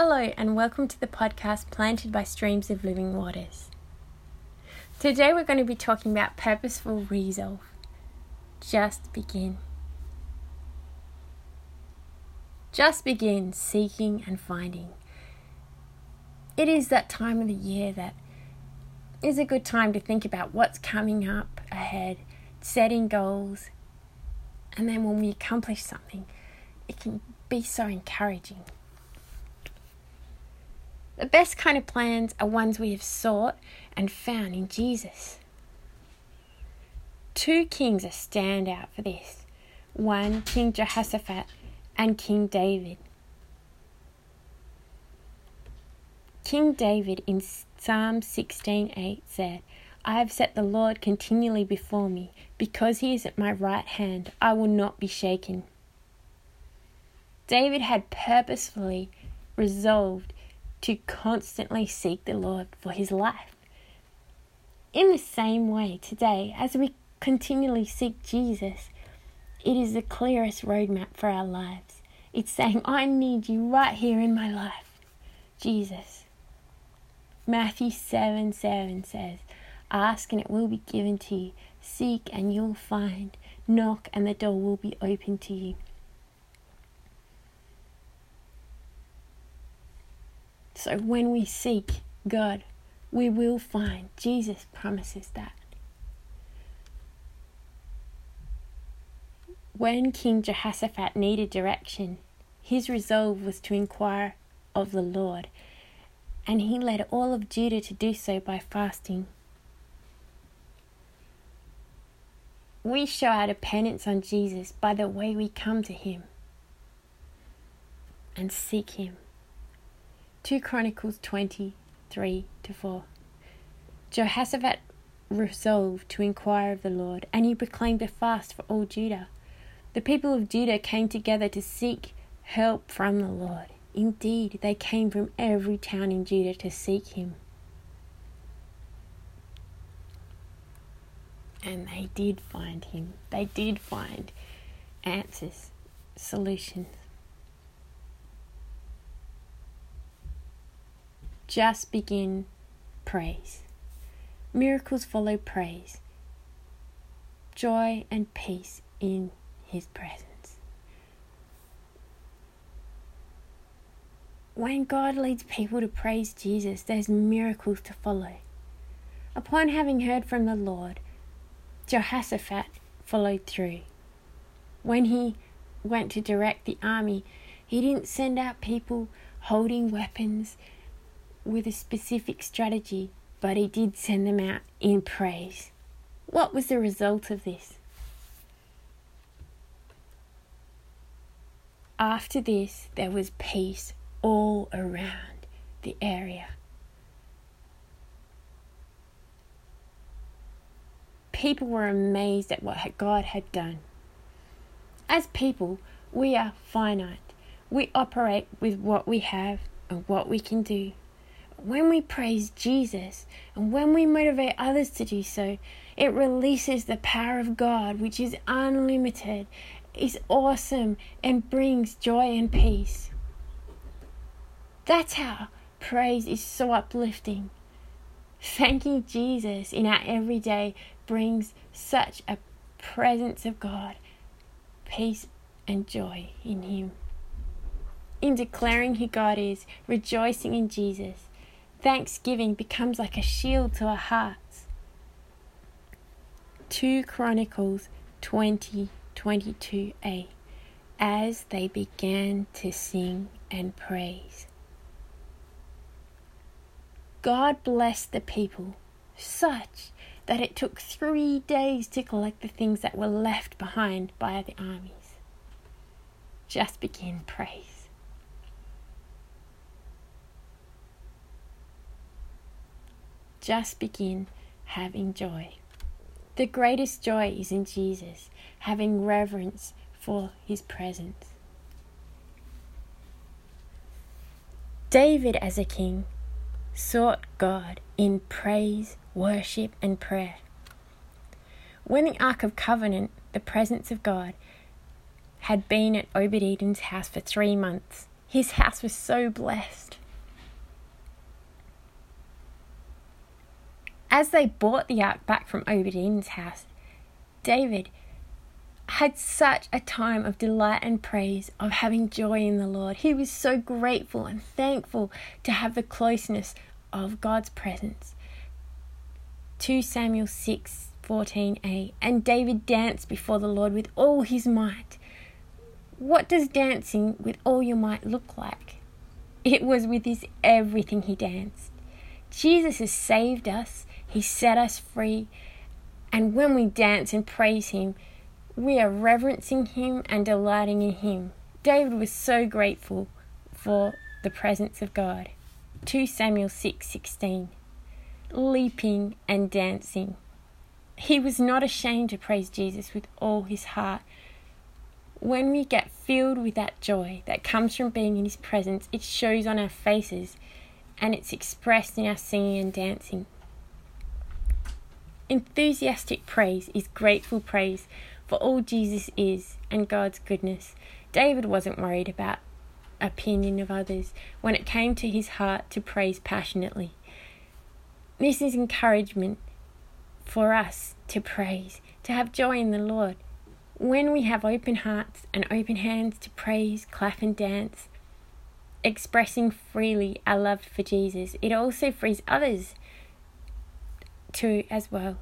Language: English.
Hello, and welcome to the podcast Planted by Streams of Living Waters. Today, we're going to be talking about purposeful resolve. Just begin. Just begin seeking and finding. It is that time of the year that is a good time to think about what's coming up ahead, setting goals, and then when we accomplish something, it can be so encouraging. The best kind of plans are ones we have sought and found in Jesus. Two kings are stand out for this. One, King Jehoshaphat and King David. King David in Psalm 16:8 said, I have set the Lord continually before me, because he is at my right hand, I will not be shaken. David had purposefully resolved to constantly seek the Lord for his life. In the same way, today, as we continually seek Jesus, it is the clearest roadmap for our lives. It's saying, I need you right here in my life. Jesus. Matthew 7 7 says, Ask and it will be given to you. Seek and you'll find. Knock and the door will be open to you. So when we seek God, we will find. Jesus promises that. When King Jehoshaphat needed direction, his resolve was to inquire of the Lord, and he led all of Judah to do so by fasting. We show our dependence on Jesus by the way we come to him and seek him. 2 Chronicles 23 to 4. Jehoshaphat resolved to inquire of the Lord, and he proclaimed a fast for all Judah. The people of Judah came together to seek help from the Lord. Indeed, they came from every town in Judah to seek him. And they did find him. They did find answers, solutions. Just begin praise. Miracles follow praise. Joy and peace in His presence. When God leads people to praise Jesus, there's miracles to follow. Upon having heard from the Lord, Jehoshaphat followed through. When he went to direct the army, he didn't send out people holding weapons with a specific strategy, but he did send them out in praise. What was the result of this? After this, there was peace all around the area. People were amazed at what God had done. As people, we are finite. We operate with what we have and what we can do when we praise Jesus and when we motivate others to do so, it releases the power of God, which is unlimited, is awesome, and brings joy and peace. That's how praise is so uplifting. Thanking Jesus in our everyday brings such a presence of God, peace, and joy in Him. In declaring who God is, rejoicing in Jesus, Thanksgiving becomes like a shield to our hearts. 2 Chronicles 20 22a As they began to sing and praise. God blessed the people such that it took three days to collect the things that were left behind by the armies. Just begin praise. Just begin having joy. The greatest joy is in Jesus, having reverence for his presence. David, as a king, sought God in praise, worship, and prayer. When the Ark of Covenant, the presence of God, had been at Obed Edom's house for three months, His house was so blessed. As they brought the ark back from Edom's house, David had such a time of delight and praise, of having joy in the Lord. He was so grateful and thankful to have the closeness of God's presence. 2 Samuel 6 14a And David danced before the Lord with all his might. What does dancing with all your might look like? It was with his everything he danced. Jesus has saved us, he set us free, and when we dance and praise him, we are reverencing him and delighting in him. David was so grateful for the presence of God. 2 Samuel 6:16 leaping and dancing. He was not ashamed to praise Jesus with all his heart. When we get filled with that joy that comes from being in his presence, it shows on our faces and it's expressed in our singing and dancing. Enthusiastic praise is grateful praise for all Jesus is and God's goodness. David wasn't worried about opinion of others when it came to his heart to praise passionately. This is encouragement for us to praise, to have joy in the Lord. When we have open hearts and open hands to praise, clap, and dance, expressing freely our love for Jesus, it also frees others to as well.